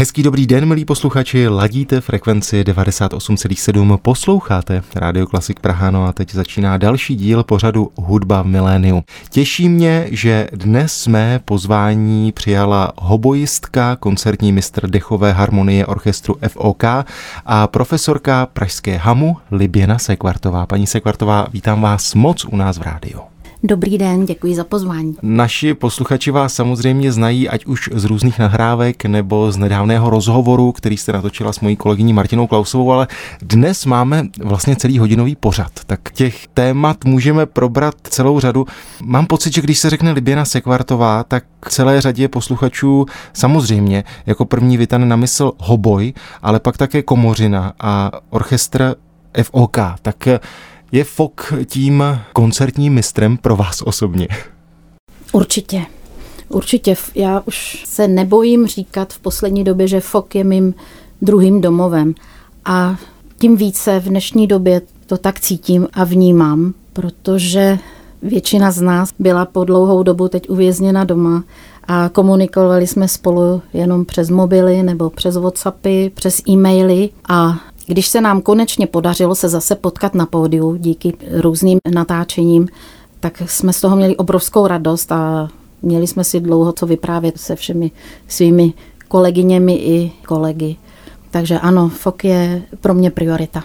Hezký dobrý den, milí posluchači, ladíte frekvenci 98,7, posloucháte Radio Klasik Praha, no a teď začíná další díl pořadu Hudba v miléniu. Těší mě, že dnes jsme pozvání přijala hobojistka, koncertní mistr dechové harmonie orchestru FOK a profesorka Pražské hamu Liběna Sekvartová. Paní Sekvartová, vítám vás moc u nás v rádiu. Dobrý den, děkuji za pozvání. Naši posluchači vás samozřejmě znají ať už z různých nahrávek nebo z nedávného rozhovoru, který jste natočila s mojí kolegyní Martinou Klausovou, ale dnes máme vlastně celý hodinový pořad, tak těch témat můžeme probrat celou řadu. Mám pocit, že když se řekne Liběna Sekvartová, tak celé řadě posluchačů samozřejmě jako první vytane na mysl hoboj, ale pak také komořina a orchestr FOK. Tak je Fok tím koncertním mistrem pro vás osobně? Určitě. Určitě. Já už se nebojím říkat v poslední době, že Fok je mým druhým domovem. A tím více v dnešní době to tak cítím a vnímám, protože většina z nás byla po dlouhou dobu teď uvězněna doma a komunikovali jsme spolu jenom přes mobily nebo přes Whatsappy, přes e-maily a když se nám konečně podařilo se zase potkat na pódiu díky různým natáčením, tak jsme z toho měli obrovskou radost a měli jsme si dlouho co vyprávět se všemi svými kolegyněmi i kolegy. Takže ano, FOK je pro mě priorita.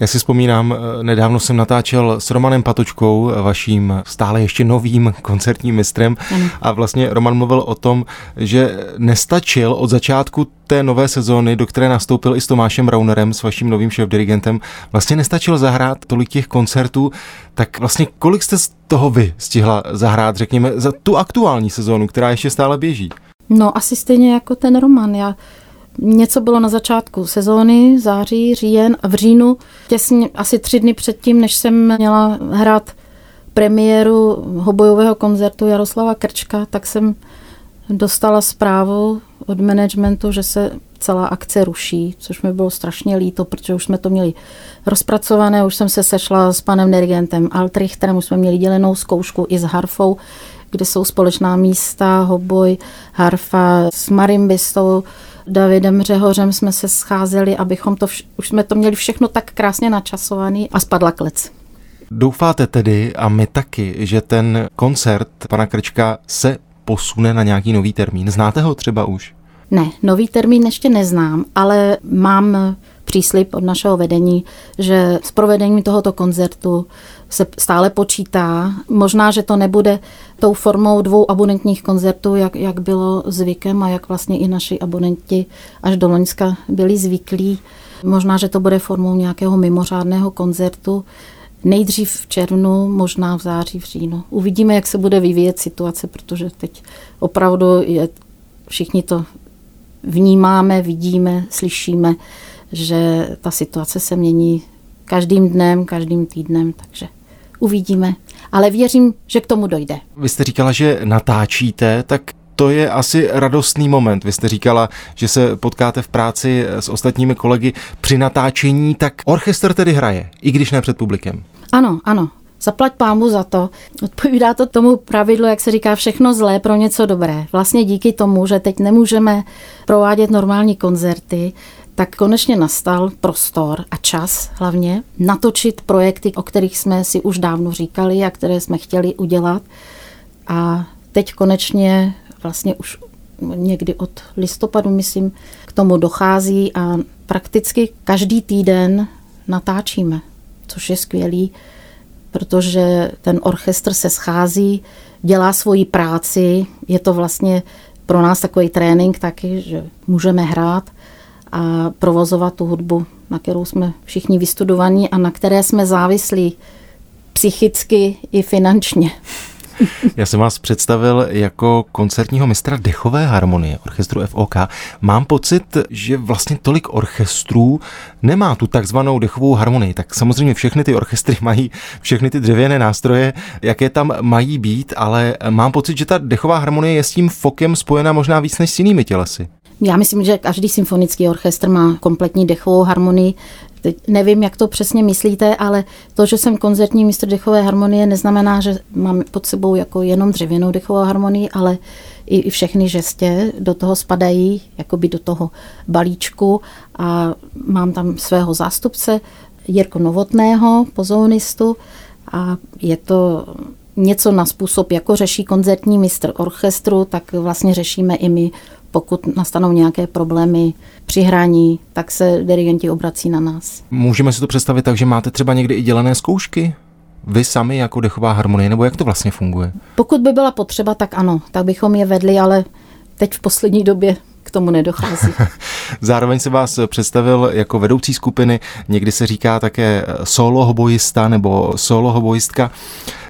Já si vzpomínám, eh, nedávno jsem natáčel s Romanem Patočkou, vaším stále ještě novým koncertním mistrem ano. a vlastně Roman mluvil o tom, že nestačil od začátku té nové sezóny, do které nastoupil i s Tomášem Raunerem, s vaším novým šéf-dirigentem, vlastně nestačil zahrát tolik těch koncertů, tak vlastně kolik jste z toho vy stihla zahrát, řekněme, za tu aktuální sezónu, která ještě stále běží? No asi stejně jako ten Roman. Já Něco bylo na začátku sezóny, září, říjen a v říjnu, těsně asi tři dny předtím, než jsem měla hrát premiéru hobojového koncertu Jaroslava Krčka, tak jsem dostala zprávu od managementu, že se celá akce ruší, což mi bylo strašně líto, protože už jsme to měli rozpracované, už jsem se sešla s panem dirigentem Altrichterem, už jsme měli dělenou zkoušku i s harfou, kde jsou společná místa, hoboj, harfa s marimbistou, Davidem Řehořem jsme se scházeli, abychom to, vš- už jsme to měli všechno tak krásně načasovaný a spadla klec. Doufáte tedy, a my taky, že ten koncert pana Krčka se posune na nějaký nový termín? Znáte ho třeba už? Ne, nový termín ještě neznám, ale mám příslip od našeho vedení, že s provedením tohoto koncertu se stále počítá. Možná, že to nebude tou formou dvou abonentních koncertů, jak, jak bylo zvykem a jak vlastně i naši abonenti až do Loňska byli zvyklí. Možná, že to bude formou nějakého mimořádného koncertu. Nejdřív v červnu, možná v září, v říjnu. Uvidíme, jak se bude vyvíjet situace, protože teď opravdu je, všichni to vnímáme, vidíme, slyšíme, že ta situace se mění každým dnem, každým týdnem, takže uvidíme. Ale věřím, že k tomu dojde. Vy jste říkala, že natáčíte, tak to je asi radostný moment. Vy jste říkala, že se potkáte v práci s ostatními kolegy při natáčení, tak orchestr tedy hraje, i když ne před publikem. Ano, ano. Zaplať pámu za to. Odpovídá to tomu pravidlu, jak se říká, všechno zlé pro něco dobré. Vlastně díky tomu, že teď nemůžeme provádět normální koncerty, tak konečně nastal prostor a čas hlavně natočit projekty, o kterých jsme si už dávno říkali a které jsme chtěli udělat. A teď konečně vlastně už někdy od listopadu, myslím, k tomu dochází a prakticky každý týden natáčíme, což je skvělý, protože ten orchestr se schází, dělá svoji práci, je to vlastně pro nás takový trénink taky, že můžeme hrát a provozovat tu hudbu, na kterou jsme všichni vystudovaní a na které jsme závislí psychicky i finančně. Já jsem vás představil jako koncertního mistra dechové harmonie orchestru FOK. Mám pocit, že vlastně tolik orchestrů nemá tu takzvanou dechovou harmonii. Tak samozřejmě všechny ty orchestry mají všechny ty dřevěné nástroje, jaké tam mají být, ale mám pocit, že ta dechová harmonie je s tím fokem spojena možná víc než s jinými tělesy. Já myslím, že každý symfonický orchestr má kompletní dechovou harmonii. Teď nevím, jak to přesně myslíte, ale to, že jsem koncertní mistr dechové harmonie, neznamená, že mám pod sebou jako jenom dřevěnou dechovou harmonii, ale i, i všechny žestě do toho spadají, jakoby do toho balíčku. A mám tam svého zástupce, Jirko Novotného, pozounistu a je to něco na způsob, jako řeší koncertní mistr orchestru, tak vlastně řešíme i my pokud nastanou nějaké problémy při hraní, tak se dirigenti obrací na nás. Můžeme si to představit tak, že máte třeba někdy i dělené zkoušky? Vy sami jako dechová harmonie, nebo jak to vlastně funguje? Pokud by byla potřeba, tak ano, tak bychom je vedli, ale teď v poslední době k tomu nedochází. Zároveň se vás představil jako vedoucí skupiny, někdy se říká také solo hoboista nebo solo hoboistka.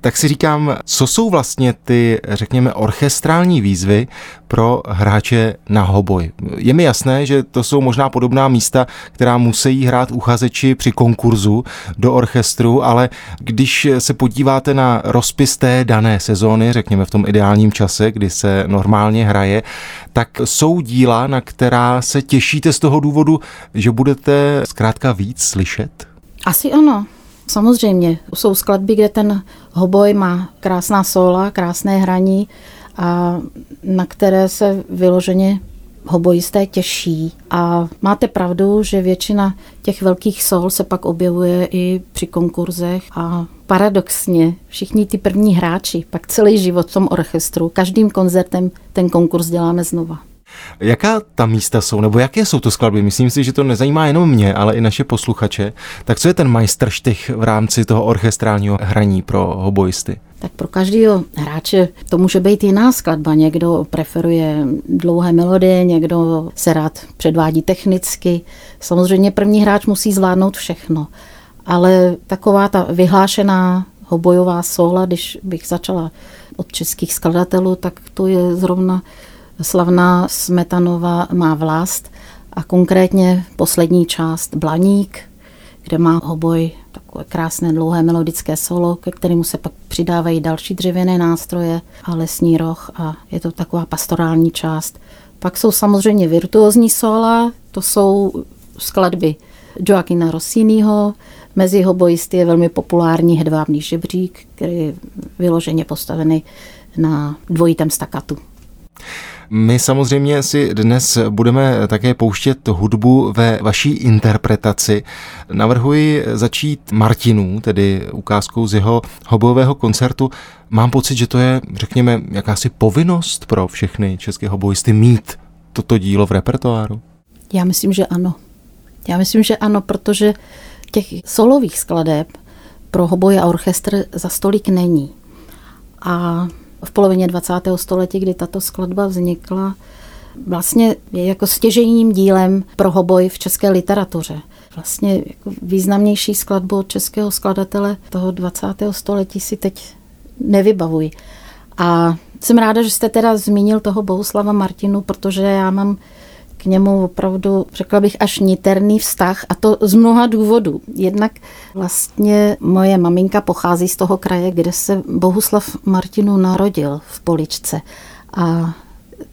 Tak si říkám, co jsou vlastně ty, řekněme, orchestrální výzvy pro hráče na hoboj. Je mi jasné, že to jsou možná podobná místa, která musí hrát uchazeči při konkurzu do orchestru, ale když se podíváte na rozpis té dané sezóny, řekněme v tom ideálním čase, kdy se normálně hraje, tak jsou díla, na která se těšíte z toho důvodu, že budete zkrátka víc slyšet? Asi ano. Samozřejmě, jsou skladby, kde ten hoboj má krásná sola, krásné hraní a na které se vyloženě hobojisté těší. A máte pravdu, že většina těch velkých sol se pak objevuje i při konkurzech a paradoxně všichni ty první hráči, pak celý život v tom orchestru, každým koncertem ten konkurs děláme znova. Jaká ta místa jsou, nebo jaké jsou to skladby? Myslím si, že to nezajímá jenom mě, ale i naše posluchače. Tak co je ten majstrštych v rámci toho orchestrálního hraní pro hoboisty? Tak pro každého hráče to může být jiná skladba. Někdo preferuje dlouhé melodie, někdo se rád předvádí technicky. Samozřejmě první hráč musí zvládnout všechno. Ale taková ta vyhlášená hobojová sola, když bych začala od českých skladatelů, tak to je zrovna slavná Smetanova má vlast a konkrétně poslední část Blaník, kde má hoboj takové krásné dlouhé melodické solo, ke kterému se pak přidávají další dřevěné nástroje a lesní roh a je to taková pastorální část. Pak jsou samozřejmě virtuózní sola, to jsou skladby Joaquina Rossiniho, mezi hobojisty je velmi populární hedvábný žebřík, který je vyloženě postavený na dvojitém stakatu. My samozřejmě si dnes budeme také pouštět hudbu ve vaší interpretaci. Navrhuji začít Martinu, tedy ukázkou z jeho hobojového koncertu. Mám pocit, že to je, řekněme, jakási povinnost pro všechny české hobojisty mít toto dílo v repertoáru? Já myslím, že ano. Já myslím, že ano, protože těch solových skladeb pro hoboj a orchestr za stolik není. A v polovině 20. století, kdy tato skladba vznikla, vlastně je jako stěžejním dílem pro hoboj v české literatuře. Vlastně jako významnější skladbu od českého skladatele toho 20. století si teď nevybavuji. A jsem ráda, že jste teda zmínil toho Bohuslava Martinu, protože já mám k němu opravdu, řekla bych, až niterný vztah a to z mnoha důvodů. Jednak vlastně moje maminka pochází z toho kraje, kde se Bohuslav Martinu narodil v Poličce a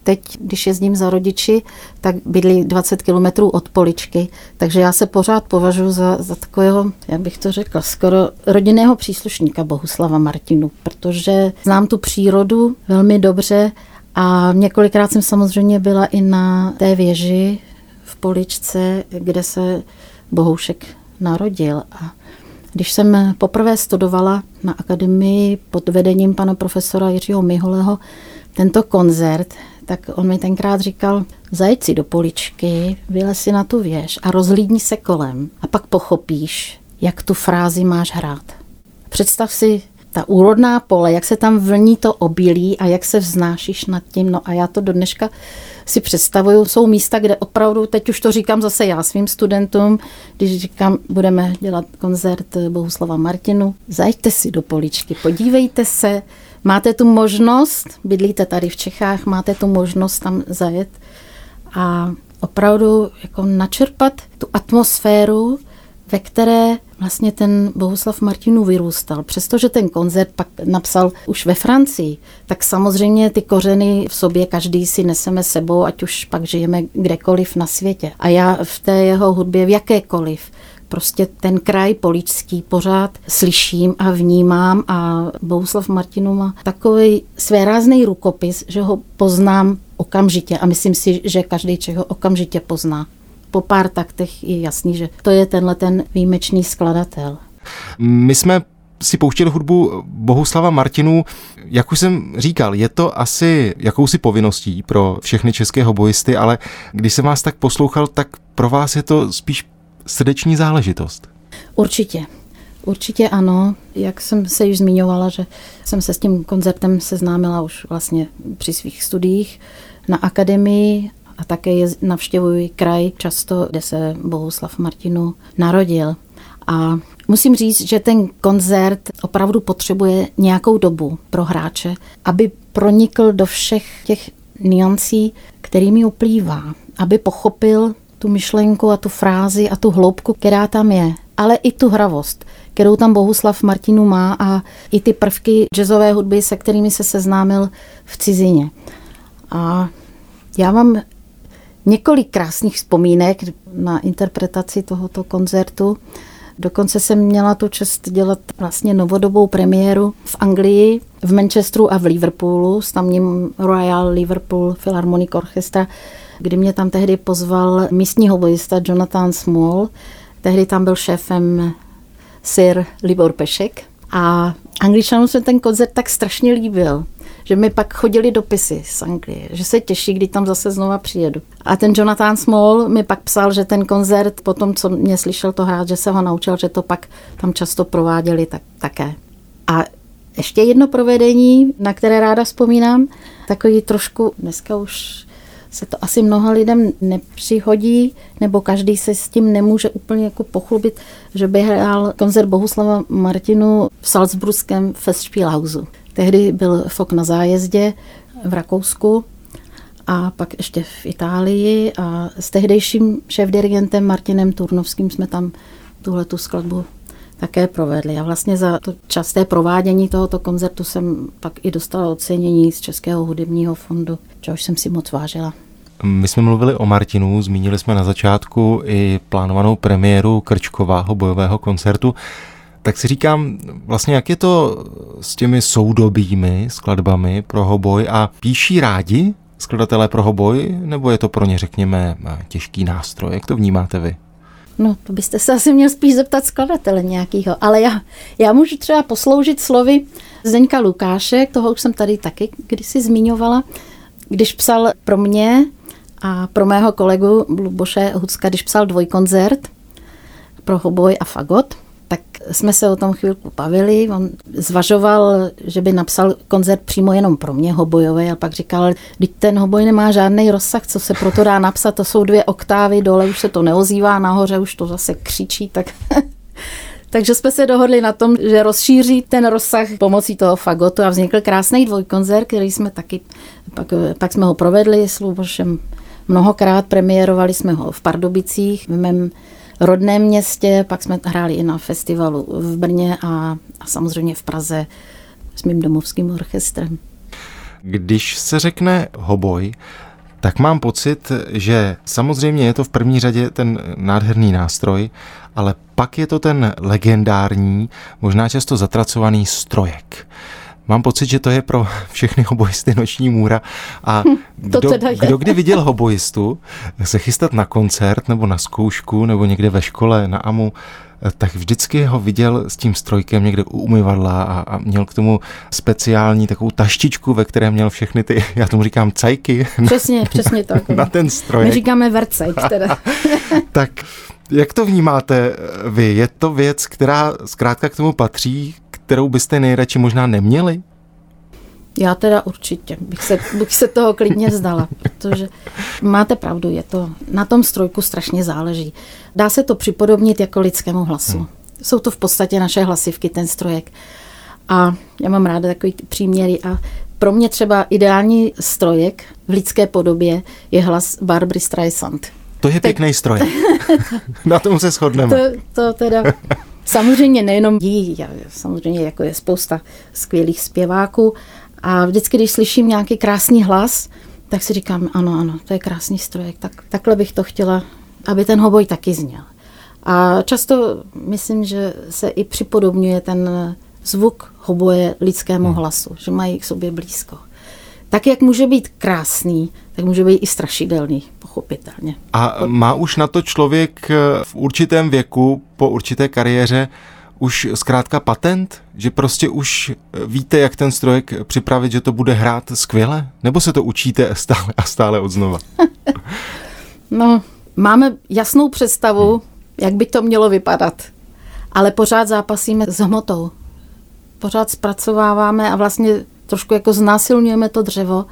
teď, když jezdím za rodiči, tak bydlí 20 kilometrů od Poličky, takže já se pořád považuji za, za takového, jak bych to řekla, skoro rodinného příslušníka Bohuslava Martinu, protože znám tu přírodu velmi dobře a několikrát jsem samozřejmě byla i na té věži v Poličce, kde se Bohoušek narodil. A když jsem poprvé studovala na akademii pod vedením pana profesora Jiřího Miholeho tento koncert, tak on mi tenkrát říkal, zajeď si do poličky, vylez si na tu věž a rozhlídni se kolem a pak pochopíš, jak tu frázi máš hrát. Představ si ta úrodná pole, jak se tam vlní to obilí a jak se vznášíš nad tím. No a já to do dneška si představuju, jsou místa, kde opravdu, teď už to říkám zase já svým studentům, když říkám, budeme dělat koncert Bohuslava Martinu, zajďte si do poličky, podívejte se, máte tu možnost, bydlíte tady v Čechách, máte tu možnost tam zajet a opravdu jako načerpat tu atmosféru, ve které vlastně ten Bohuslav Martinů vyrůstal. Přestože ten koncert pak napsal už ve Francii, tak samozřejmě ty kořeny v sobě každý si neseme sebou, ať už pak žijeme kdekoliv na světě. A já v té jeho hudbě, v jakékoliv, prostě ten kraj poličský pořád slyším a vnímám a Bouslav Martinu má takový svérázný rukopis, že ho poznám okamžitě a myslím si, že každý Čech ho okamžitě pozná. Po pár taktech je jasný, že to je tenhle ten výjimečný skladatel. My jsme si pouštěli hudbu Bohuslava Martinu. Jak už jsem říkal, je to asi jakousi povinností pro všechny české hobojisty, ale když jsem vás tak poslouchal, tak pro vás je to spíš srdeční záležitost. Určitě. Určitě ano, jak jsem se již zmiňovala, že jsem se s tím koncertem seznámila už vlastně při svých studiích na akademii a také je navštěvuji kraj často, kde se Bohuslav Martinu narodil. A musím říct, že ten koncert opravdu potřebuje nějakou dobu pro hráče, aby pronikl do všech těch niancí, kterými uplývá, aby pochopil tu myšlenku a tu frázi a tu hloubku, která tam je, ale i tu hravost, kterou tam Bohuslav Martinu má a i ty prvky jazzové hudby, se kterými se seznámil v cizině. A já mám několik krásných vzpomínek na interpretaci tohoto koncertu. Dokonce jsem měla tu čest dělat vlastně novodobou premiéru v Anglii, v Manchesteru a v Liverpoolu s tamním Royal Liverpool Philharmonic Orchestra, kdy mě tam tehdy pozval místní hoboista Jonathan Small. Tehdy tam byl šéfem Sir Libor Pešek a Angličanům se ten koncert tak strašně líbil, že mi pak chodili dopisy z Anglie, že se těší, kdy tam zase znova přijedu. A ten Jonathan Small mi pak psal, že ten koncert, po tom, co mě slyšel to hrát, že se ho naučil, že to pak tam často prováděli tak, také. A ještě jedno provedení, na které ráda vzpomínám, takový trošku, dneska už se to asi mnoha lidem nepřihodí, nebo každý se s tím nemůže úplně jako pochlubit, že by hrál koncert Bohuslava Martinu v Salzburském Festspielhausu. Tehdy byl Fok na zájezdě v Rakousku a pak ještě v Itálii a s tehdejším šéf-dirigentem Martinem Turnovským jsme tam tuhle tu skladbu také provedli. A vlastně za to časté provádění tohoto koncertu jsem pak i dostala ocenění z Českého hudebního fondu, čehož jsem si moc vážila. My jsme mluvili o Martinu, zmínili jsme na začátku i plánovanou premiéru Krčkového bojového koncertu. Tak si říkám, vlastně jak je to s těmi soudobými skladbami pro hoboj a píší rádi skladatelé pro hoboj, nebo je to pro ně, řekněme, těžký nástroj? Jak to vnímáte vy? No, to byste se asi měl spíš zeptat skladatele nějakého, ale já, já můžu třeba posloužit slovy Zdeňka Lukáše, toho už jsem tady taky kdysi zmiňovala, když psal pro mě a pro mého kolegu Luboše Hucka, když psal dvojkoncert pro hoboj a fagot, tak jsme se o tom chvilku bavili. On zvažoval, že by napsal koncert přímo jenom pro mě hobojové a pak říkal, že ten hoboj nemá žádný rozsah, co se proto dá napsat, to jsou dvě oktávy, dole už se to neozývá, nahoře už to zase křičí, tak Takže jsme se dohodli na tom, že rozšíří ten rozsah pomocí toho fagotu a vznikl krásný dvojkoncert, který jsme taky, pak, pak jsme ho provedli s Lubošem mnohokrát, premiérovali jsme ho v Pardubicích, v mém rodném městě, pak jsme hráli i na festivalu v Brně a, a samozřejmě v Praze s mým domovským orchestrem. Když se řekne hoboj, tak mám pocit, že samozřejmě je to v první řadě ten nádherný nástroj, ale pak je to ten legendární, možná často zatracovaný strojek. Mám pocit, že to je pro všechny hobojisty noční můra. A kdo, kdo kdy viděl hobojistu se chystat na koncert nebo na zkoušku nebo někde ve škole na AMU, tak vždycky ho viděl s tím strojkem někde u umyvadla a, a měl k tomu speciální takovou taštičku, ve které měl všechny ty, já tomu říkám cajky. Přesně, na, přesně tak. Na ten stroj. My říkáme vercajk teda. tak jak to vnímáte vy? Je to věc, která zkrátka k tomu patří, kterou byste nejradši možná neměli? Já teda určitě bych se, bych se toho klidně vzdala, protože máte pravdu, je to, na tom strojku strašně záleží. Dá se to připodobnit jako lidskému hlasu. Hmm. Jsou to v podstatě naše hlasivky, ten strojek. A já mám ráda takový příměry a pro mě třeba ideální strojek v lidské podobě je hlas Barbary Streisand. To je pěkný stroj. Na tom se shodneme. To, to teda samozřejmě nejenom jí, samozřejmě jako je spousta skvělých zpěváků a vždycky, když slyším nějaký krásný hlas, tak si říkám, ano, ano, to je krásný strojek, tak, takhle bych to chtěla, aby ten hoboj taky zněl. A často myslím, že se i připodobňuje ten zvuk hoboje lidskému hmm. hlasu, že mají k sobě blízko. Tak, jak může být krásný, tak může být i strašidelný, pochopitelně. A má už na to člověk v určitém věku, po určité kariéře, už zkrátka patent, že prostě už víte, jak ten strojek připravit, že to bude hrát skvěle? Nebo se to učíte stále a stále od znova? no, máme jasnou představu, hmm. jak by to mělo vypadat, ale pořád zápasíme s hmotou. Pořád zpracováváme a vlastně trošku jako znásilňujeme to dřevo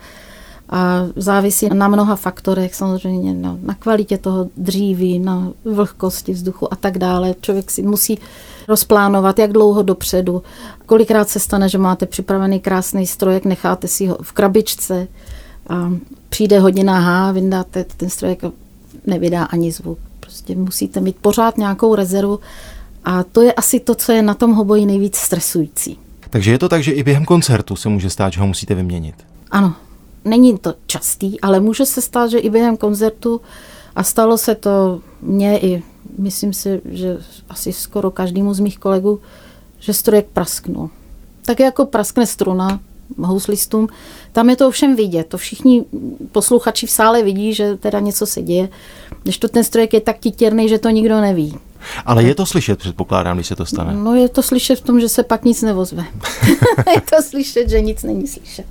a závisí na mnoha faktorech, samozřejmě na, na kvalitě toho dříví, na vlhkosti vzduchu a tak dále. Člověk si musí rozplánovat, jak dlouho dopředu. Kolikrát se stane, že máte připravený krásný strojek, necháte si ho v krabičce a přijde hodina H, vyndáte ten strojek a nevydá ani zvuk. Prostě musíte mít pořád nějakou rezervu a to je asi to, co je na tom hoboji nejvíc stresující. Takže je to tak, že i během koncertu se může stát, že ho musíte vyměnit? Ano, není to častý, ale může se stát, že i během koncertu a stalo se to mně i, myslím si, že asi skoro každému z mých kolegů, že strojek prasknul. Tak jako praskne struna houslistům, tam je to ovšem vidět. To všichni posluchači v sále vidí, že teda něco se děje. Když to ten strojek je tak titěrný, že to nikdo neví. Ale je to slyšet, předpokládám, když se to stane. No je to slyšet v tom, že se pak nic nevozve. je to slyšet, že nic není slyšet.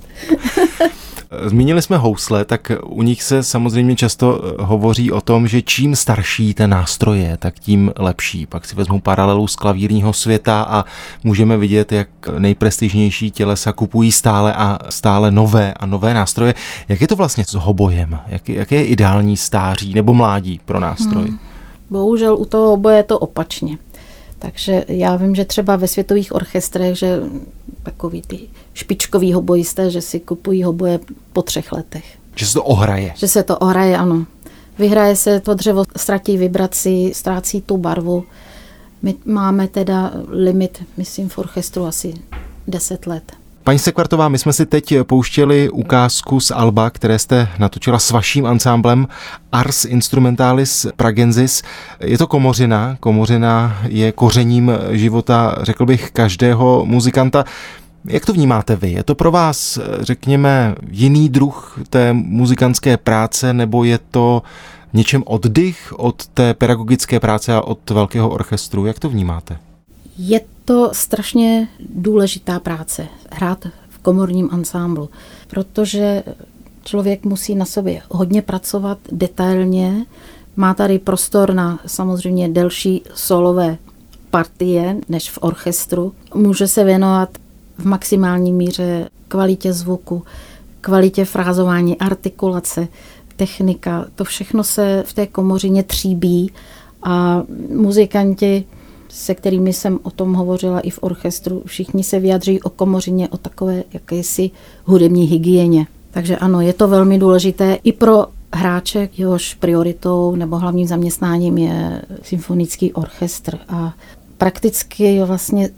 Zmínili jsme housle, tak u nich se samozřejmě často eh, hovoří o tom, že čím starší ten nástroj je, tak tím lepší. Pak si vezmu paralelu z klavírního světa a můžeme vidět, jak nejprestižnější tělesa kupují stále a stále nové a nové nástroje. Jak je to vlastně s hobojem? Jak, jak je ideální stáří nebo mládí pro nástroj? Hmm. Bohužel u toho oboje je to opačně. Takže já vím, že třeba ve světových orchestrech, že takový ty špičkový hobojisté, že si kupují hoboje po třech letech. Že se to ohraje. Že se to ohraje, ano. Vyhraje se to dřevo, ztratí vibraci, ztrácí tu barvu. My máme teda limit, myslím, v orchestru asi 10 let. Paní Sekvartová, my jsme si teď pouštěli ukázku z Alba, které jste natočila s vaším ansámblem Ars Instrumentalis Pragensis. Je to komořina. Komořina je kořením života, řekl bych, každého muzikanta. Jak to vnímáte vy? Je to pro vás, řekněme, jiný druh té muzikantské práce, nebo je to něčem oddych od té pedagogické práce a od velkého orchestru? Jak to vnímáte? Je to strašně důležitá práce, hrát v komorním ansámblu, protože člověk musí na sobě hodně pracovat detailně, má tady prostor na samozřejmě delší solové partie než v orchestru. Může se věnovat v maximální míře kvalitě zvuku, kvalitě frázování, artikulace, technika. To všechno se v té komořině tříbí a muzikanti se kterými jsem o tom hovořila i v orchestru, všichni se vyjadří o komořině, o takové jakési hudební hygieně. Takže ano, je to velmi důležité i pro hráče, jehož prioritou nebo hlavním zaměstnáním je symfonický orchestr. A prakticky vlastně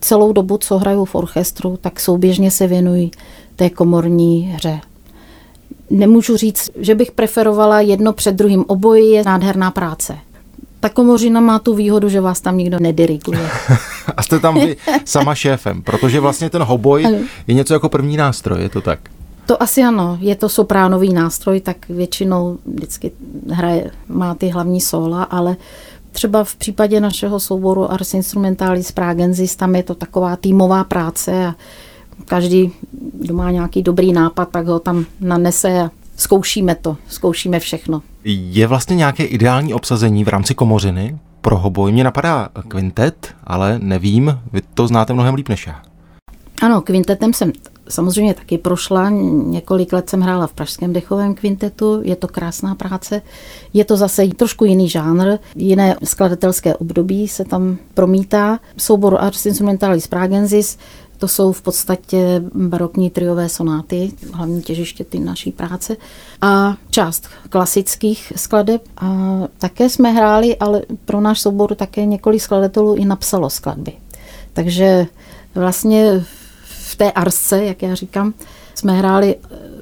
celou dobu, co hraju v orchestru, tak souběžně se věnují té komorní hře. Nemůžu říct, že bych preferovala jedno před druhým. Obojí je nádherná práce. Ta komořina má tu výhodu, že vás tam nikdo nediriguje. A jste tam vy sama šéfem, protože vlastně ten hoboj je něco jako první nástroj, je to tak? To asi ano, je to sopránový nástroj, tak většinou vždycky hraje, má ty hlavní sóla, ale třeba v případě našeho souboru Ars Instrumentalis Pragensis, tam je to taková týmová práce a každý, kdo má nějaký dobrý nápad, tak ho tam nanese a zkoušíme to, zkoušíme všechno. Je vlastně nějaké ideální obsazení v rámci komořiny pro hoboj? Mně napadá kvintet, ale nevím, vy to znáte mnohem líp než já. Ano, kvintetem jsem samozřejmě taky prošla. Několik let jsem hrála v Pražském dechovém kvintetu. Je to krásná práce. Je to zase trošku jiný žánr, jiné skladatelské období se tam promítá. Soubor Ars Instrumentalis Pragensis to jsou v podstatě barokní triové sonáty, hlavní těžiště ty naší práce. A část klasických skladeb. A také jsme hráli, ale pro náš soubor také několik skladatelů i napsalo skladby. Takže vlastně té arsce, jak já říkám, jsme hráli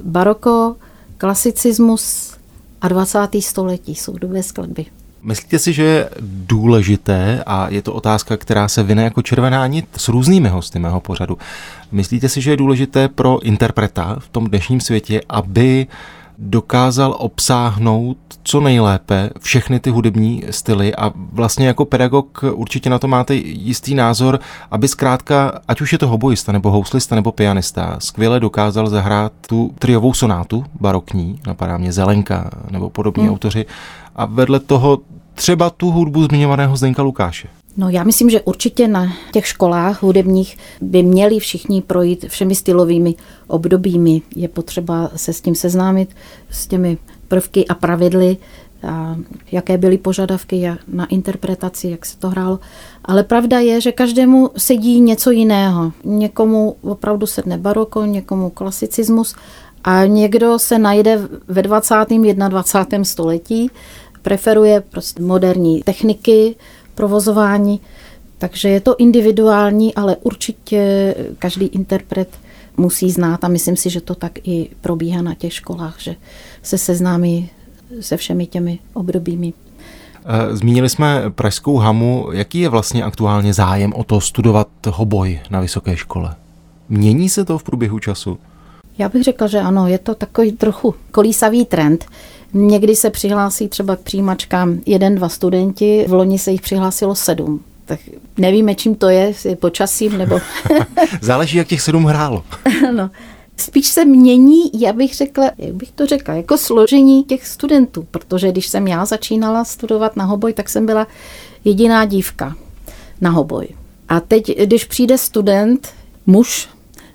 baroko, klasicismus a 20. století, dvě skladby. Myslíte si, že je důležité, a je to otázka, která se vyne jako červená nit s různými hosty mého pořadu, myslíte si, že je důležité pro interpreta v tom dnešním světě, aby dokázal obsáhnout co nejlépe všechny ty hudební styly a vlastně jako pedagog určitě na to máte jistý názor, aby zkrátka, ať už je to hoboista nebo houslista nebo pianista, skvěle dokázal zahrát tu triovou sonátu barokní, napadá mě Zelenka nebo podobní hmm. autoři, a vedle toho třeba tu hudbu zmiňovaného Zdenka Lukáše. No já myslím, že určitě na těch školách hudebních by měli všichni projít všemi stylovými obdobími. Je potřeba se s tím seznámit, s těmi prvky a pravidly, a jaké byly požadavky na interpretaci, jak se to hrálo. Ale pravda je, že každému sedí něco jiného. Někomu opravdu sedne baroko, někomu klasicismus a někdo se najde ve 20. 21. století, preferuje prostě moderní techniky, provozování. Takže je to individuální, ale určitě každý interpret musí znát a myslím si, že to tak i probíhá na těch školách, že se seznámí se všemi těmi obdobími. Eh, zmínili jsme Pražskou hamu. Jaký je vlastně aktuálně zájem o to studovat hoboj na vysoké škole? Mění se to v průběhu času? Já bych řekla, že ano, je to takový trochu kolísavý trend. Někdy se přihlásí třeba k přijímačkám jeden, dva studenti, v loni se jich přihlásilo sedm. Tak nevíme, čím to je, je počasím nebo... Záleží, jak těch sedm hrálo. no. Spíš se mění, já bych řekla, jak bych to řekla, jako složení těch studentů, protože když jsem já začínala studovat na hoboj, tak jsem byla jediná dívka na hoboj. A teď, když přijde student, muž,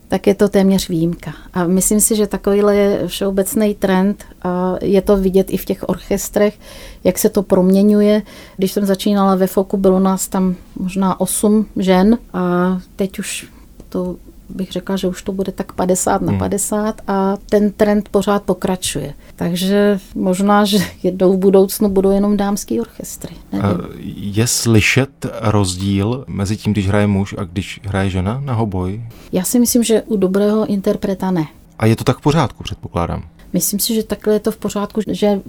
tak je to téměř výjimka. A myslím si, že takovýhle je všeobecný trend a je to vidět i v těch orchestrech, jak se to proměňuje. Když jsem začínala ve Foku, bylo nás tam možná 8 žen a teď už to bych řekla, že už to bude tak 50 na 50 hmm. a ten trend pořád pokračuje. Takže možná, že jednou v budoucnu budou jenom dámský orchestry. Nevím. Je slyšet rozdíl mezi tím, když hraje muž a když hraje žena na hoboj? Já si myslím, že u dobrého interpreta ne. A je to tak v pořádku, předpokládám? Myslím si, že takhle je to v pořádku, že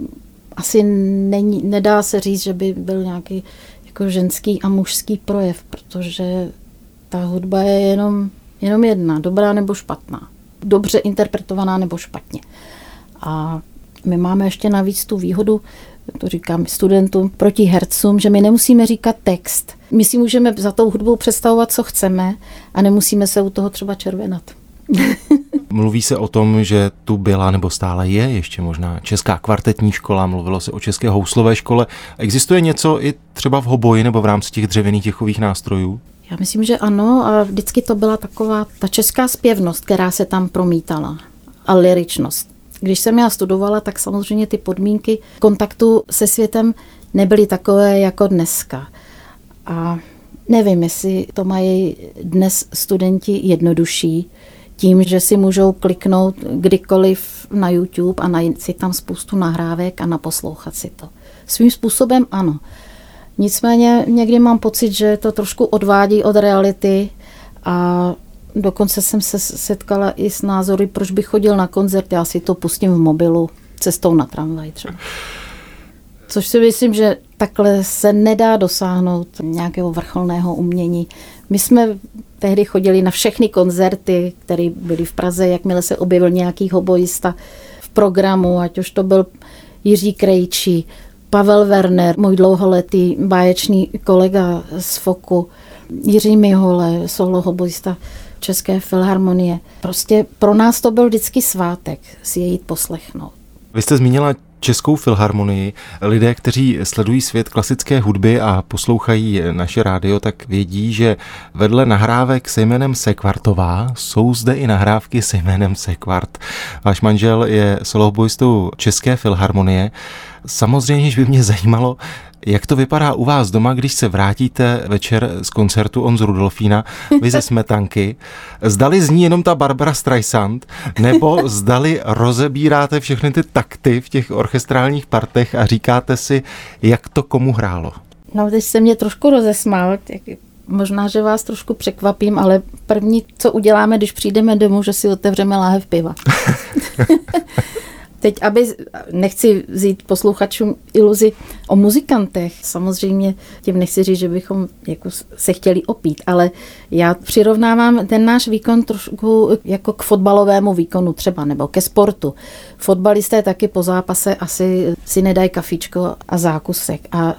asi není, nedá se říct, že by byl nějaký jako ženský a mužský projev, protože ta hudba je jenom Jenom jedna, dobrá nebo špatná. Dobře interpretovaná nebo špatně. A my máme ještě navíc tu výhodu, to říkám studentům, proti hercům, že my nemusíme říkat text. My si můžeme za tou hudbou představovat, co chceme a nemusíme se u toho třeba červenat. Mluví se o tom, že tu byla nebo stále je ještě možná česká kvartetní škola, mluvilo se o české houslové škole. Existuje něco i třeba v hoboji nebo v rámci těch dřevěných těchových nástrojů? Já myslím, že ano a vždycky to byla taková ta česká zpěvnost, která se tam promítala a liričnost. Když jsem já studovala, tak samozřejmě ty podmínky kontaktu se světem nebyly takové jako dneska. A nevím, jestli to mají dnes studenti jednodušší, tím, že si můžou kliknout kdykoliv na YouTube a najít si tam spoustu nahrávek a naposlouchat si to. Svým způsobem ano. Nicméně někdy mám pocit, že to trošku odvádí od reality a dokonce jsem se setkala i s názory, proč bych chodil na koncert, já si to pustím v mobilu cestou na tramvaj třeba. Což si myslím, že takhle se nedá dosáhnout nějakého vrcholného umění. My jsme tehdy chodili na všechny koncerty, které byly v Praze, jakmile se objevil nějaký hobojista v programu, ať už to byl Jiří Krejčí, Pavel Werner, můj dlouholetý báječný kolega z Foku, Jiří Mihole, solo hobojista České filharmonie. Prostě pro nás to byl vždycky svátek si je jít poslechnout. Vy jste zmínila Českou filharmonii. Lidé, kteří sledují svět klasické hudby a poslouchají naše rádio, tak vědí, že vedle nahrávek se jménem Sekvartová jsou zde i nahrávky se jménem Sekvart. Váš manžel je solohbojistou České filharmonie. Samozřejmě, že by mě zajímalo, jak to vypadá u vás doma, když se vrátíte večer z koncertu On z Rudolfína, vy ze Smetanky, zdali zní jenom ta Barbara Streisand, nebo zdali rozebíráte všechny ty takty v těch orchestrálních partech a říkáte si, jak to komu hrálo? No, teď se mě trošku rozesmál, tak možná, že vás trošku překvapím, ale první, co uděláme, když přijdeme domů, že si otevřeme láhev piva. Teď, aby nechci vzít posluchačům iluzi o muzikantech, samozřejmě tím nechci říct, že bychom jako se chtěli opít, ale já přirovnávám ten náš výkon trošku jako k fotbalovému výkonu třeba, nebo ke sportu. Fotbalisté taky po zápase asi si nedají kafičko a zákusek a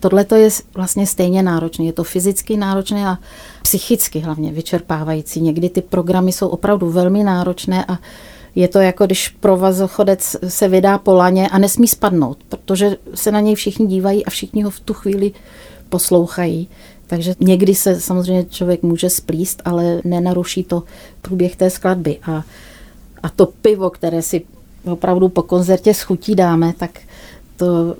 Tohle to je vlastně stejně náročné. Je to fyzicky náročné a psychicky hlavně vyčerpávající. Někdy ty programy jsou opravdu velmi náročné a je to jako když provazochodec se vydá po laně a nesmí spadnout, protože se na něj všichni dívají a všichni ho v tu chvíli poslouchají. Takže někdy se samozřejmě člověk může splíst, ale nenaruší to průběh té skladby. A, a to pivo, které si opravdu po koncertě schutí dáme, tak to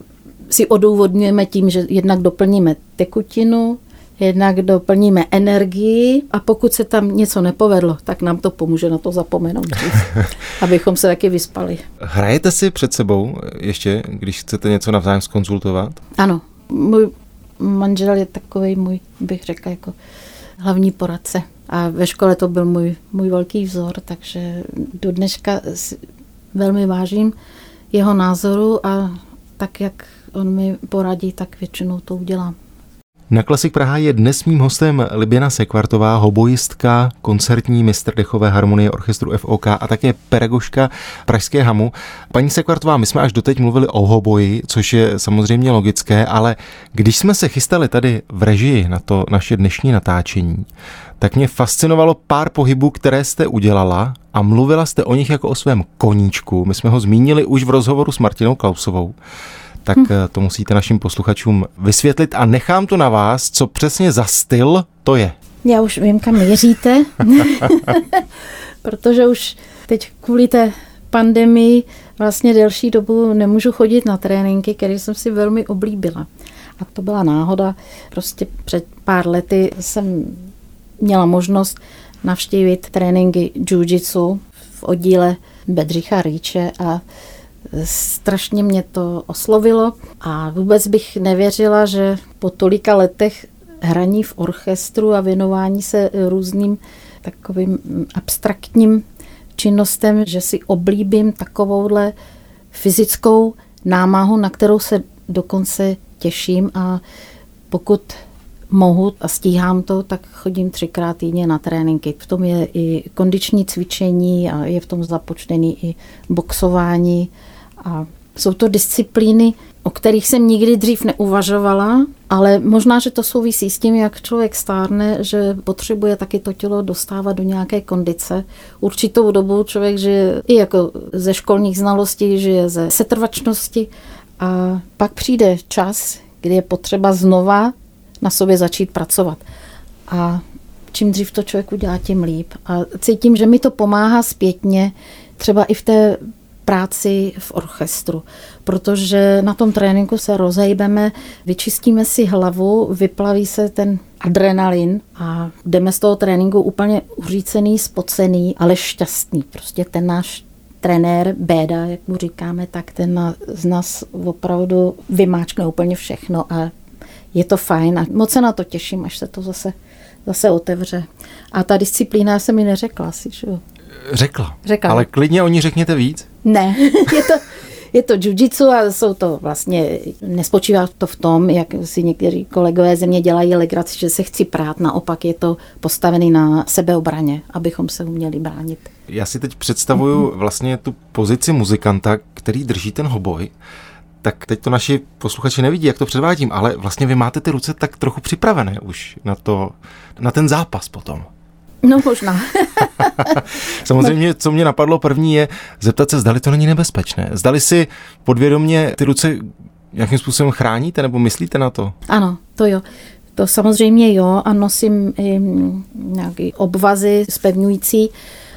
si odůvodňujeme tím, že jednak doplníme tekutinu, jednak doplníme energii a pokud se tam něco nepovedlo, tak nám to pomůže na to zapomenout abychom se taky vyspali. Hrajete si před sebou ještě, když chcete něco navzájem skonzultovat? Ano, můj manžel je takový můj, bych řekla, jako hlavní poradce. A ve škole to byl můj, můj velký vzor, takže do dneška velmi vážím jeho názoru a tak, jak on mi poradí, tak většinou to udělám. Na Klasik Praha je dnes mým hostem Liběna Sekvartová, hoboistka, koncertní mistr dechové harmonie orchestru FOK a také pedagožka Pražské hamu. Paní Sekvartová, my jsme až doteď mluvili o hoboji, což je samozřejmě logické, ale když jsme se chystali tady v režii na to naše dnešní natáčení, tak mě fascinovalo pár pohybů, které jste udělala a mluvila jste o nich jako o svém koníčku. My jsme ho zmínili už v rozhovoru s Martinou Klausovou tak hm. Eh, to musíte našim posluchačům vysvětlit a nechám to na vás, co přesně za styl to je. Já už vím, kam měříte, protože už teď kvůli té pandemii vlastně delší dobu nemůžu chodit na tréninky, které jsem si velmi oblíbila. A to byla náhoda. Prostě před pár lety jsem měla možnost navštívit tréninky jiu-jitsu v oddíle Bedřicha Rýče a strašně mě to oslovilo a vůbec bych nevěřila, že po tolika letech hraní v orchestru a věnování se různým takovým abstraktním činnostem, že si oblíbím takovouhle fyzickou námahu, na kterou se dokonce těším a pokud mohu a stíhám to, tak chodím třikrát týdně na tréninky. V tom je i kondiční cvičení a je v tom započtený i boxování a jsou to disciplíny, o kterých jsem nikdy dřív neuvažovala, ale možná, že to souvisí s tím, jak člověk stárne, že potřebuje taky to tělo dostávat do nějaké kondice. Určitou dobu člověk žije i jako ze školních znalostí, žije ze setrvačnosti a pak přijde čas, kdy je potřeba znova na sobě začít pracovat. A čím dřív to člověk udělá, tím líp. A cítím, že mi to pomáhá zpětně, třeba i v té práci v orchestru, protože na tom tréninku se rozejbeme, vyčistíme si hlavu, vyplaví se ten adrenalin a jdeme z toho tréninku úplně uřícený, spocený, ale šťastný. Prostě ten náš trenér Béda, jak mu říkáme, tak ten z nás opravdu vymáčkne úplně všechno a je to fajn a moc se na to těším, až se to zase, zase otevře. A ta disciplína se mi neřekla si, že jo. Řekla. Řekla. Ale klidně o ní řekněte víc. Ne, je to, je to jiu-jitsu a jsou to vlastně, nespočívá to v tom, jak si někteří kolegové země dělají legraci, že se chci prát, naopak je to postavený na sebeobraně, abychom se uměli bránit. Já si teď představuju vlastně tu pozici muzikanta, který drží ten hoboj, tak teď to naši posluchači nevidí, jak to předvádím, ale vlastně vy máte ty ruce tak trochu připravené už na, to, na ten zápas potom. No možná. Samozřejmě, co mě napadlo první je zeptat se, zdali to není nebezpečné. Zdali si podvědomě ty ruce jakým způsobem chráníte nebo myslíte na to? Ano, to jo. To samozřejmě jo a nosím i nějaký obvazy spevňující.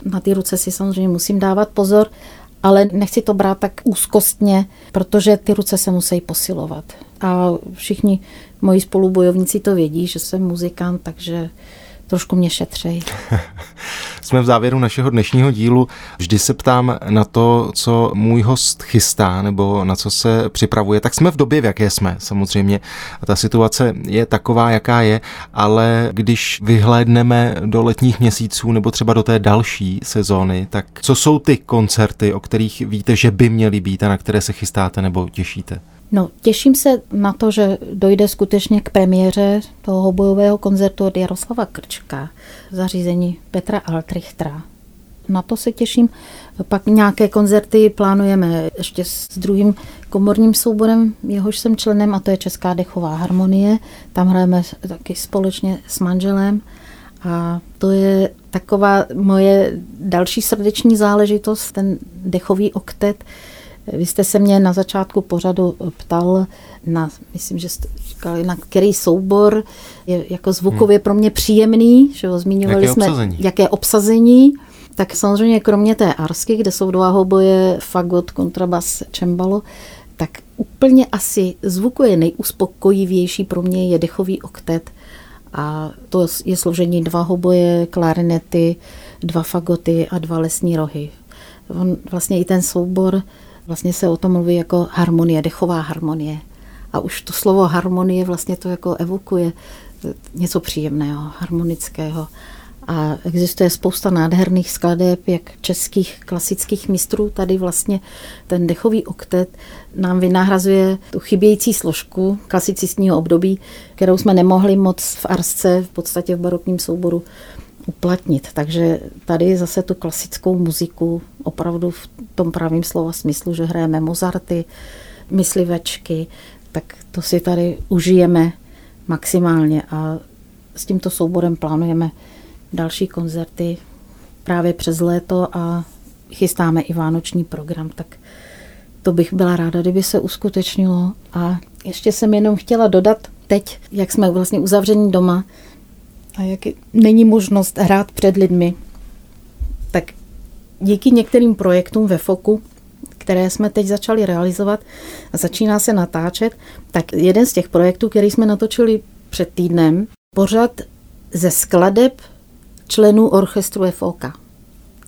Na ty ruce si samozřejmě musím dávat pozor, ale nechci to brát tak úzkostně, protože ty ruce se musí posilovat. A všichni moji spolubojovníci to vědí, že jsem muzikant, takže trošku mě šetřej. Jsme v závěru našeho dnešního dílu. Vždy se ptám na to, co můj host chystá nebo na co se připravuje. Tak jsme v době, v jaké jsme. Samozřejmě ta situace je taková, jaká je, ale když vyhlédneme do letních měsíců nebo třeba do té další sezóny, tak co jsou ty koncerty, o kterých víte, že by měly být a na které se chystáte nebo těšíte? No, těším se na to, že dojde skutečně k premiéře toho bojového koncertu od Jaroslava Krčka, zařízení Petra Altrichtera. Na to se těším. Pak nějaké koncerty plánujeme ještě s druhým komorním souborem, jehož jsem členem, a to je Česká dechová harmonie. Tam hrajeme taky společně s manželem. A to je taková moje další srdeční záležitost, ten dechový oktet, vy jste se mě na začátku pořadu ptal na, myslím, že jste říkali, na který soubor je jako zvukově hmm. pro mě příjemný, že ho zmiňovali jaké jsme, obsazení? jaké obsazení. Tak samozřejmě kromě té arsky, kde jsou dva hoboje, fagot, kontrabas, čembalo, tak úplně asi zvukově nejuspokojivější pro mě je dechový oktet. A to je složení dva hoboje, klarinety, dva fagoty a dva lesní rohy. On, vlastně i ten soubor Vlastně se o tom mluví jako harmonie, dechová harmonie. A už to slovo harmonie vlastně to jako evokuje něco příjemného, harmonického. A existuje spousta nádherných skladeb, jak českých klasických mistrů. Tady vlastně ten dechový oktet nám vynahrazuje tu chybějící složku klasicistního období, kterou jsme nemohli moc v arsce, v podstatě v barokním souboru uplatnit. Takže tady zase tu klasickou muziku opravdu v tom pravém slova smyslu, že hrajeme Mozarty, myslivečky, tak to si tady užijeme maximálně a s tímto souborem plánujeme další koncerty právě přes léto a chystáme i vánoční program, tak to bych byla ráda, kdyby se uskutečnilo. A ještě jsem jenom chtěla dodat teď, jak jsme vlastně uzavření doma, a jak není možnost hrát před lidmi, tak díky některým projektům ve FOKu, které jsme teď začali realizovat a začíná se natáčet, tak jeden z těch projektů, který jsme natočili před týdnem, pořad ze skladeb členů orchestru FOK.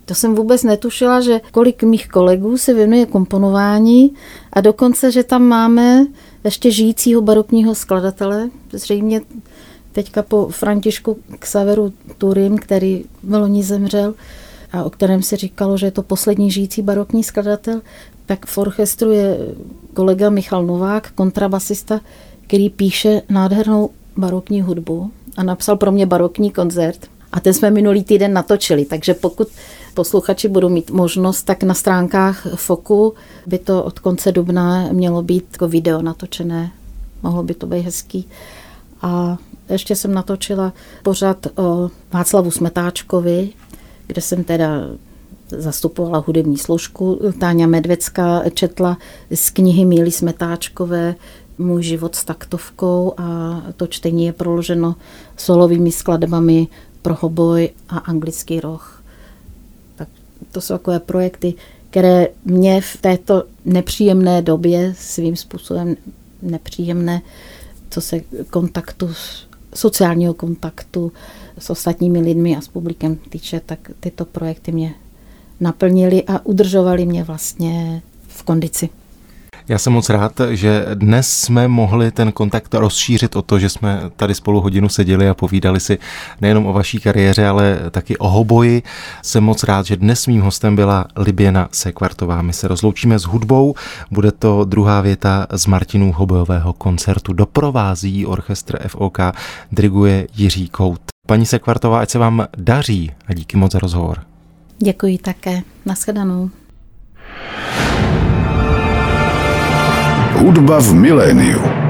To jsem vůbec netušila, že kolik mých kolegů se věnuje komponování a dokonce, že tam máme ještě žijícího barokního skladatele, zřejmě teďka po Františku Xaveru Turim, který v loni zemřel a o kterém se říkalo, že je to poslední žijící barokní skladatel, tak v orchestru je kolega Michal Novák, kontrabasista, který píše nádhernou barokní hudbu a napsal pro mě barokní koncert. A ten jsme minulý týden natočili, takže pokud posluchači budou mít možnost, tak na stránkách Foku by to od konce dubna mělo být jako video natočené. Mohlo by to být hezký. A ještě jsem natočila pořad o Václavu Smetáčkovi, kde jsem teda zastupovala hudební složku. Táňa Medvecka četla z knihy Míly Smetáčkové Můj život s taktovkou a to čtení je proloženo solovými skladbami pro hoboj a anglický roh. Tak to jsou takové projekty, které mě v této nepříjemné době, svým způsobem nepříjemné, co se kontaktu, sociálního kontaktu s ostatními lidmi a s publikem týče, tak tyto projekty mě naplnili a udržovali mě vlastně v kondici. Já jsem moc rád, že dnes jsme mohli ten kontakt rozšířit o to, že jsme tady spolu hodinu seděli a povídali si nejenom o vaší kariéře, ale taky o hoboji. Jsem moc rád, že dnes mým hostem byla Liběna Sekvartová. My se rozloučíme s hudbou. Bude to druhá věta z Martinů hobojového koncertu. Doprovází orchestr FOK, diriguje Jiří Kout. Paní Sekvartová, ať se vám daří a díky moc za rozhovor. Děkuji také. Naschledanou. Hudba v miléniu.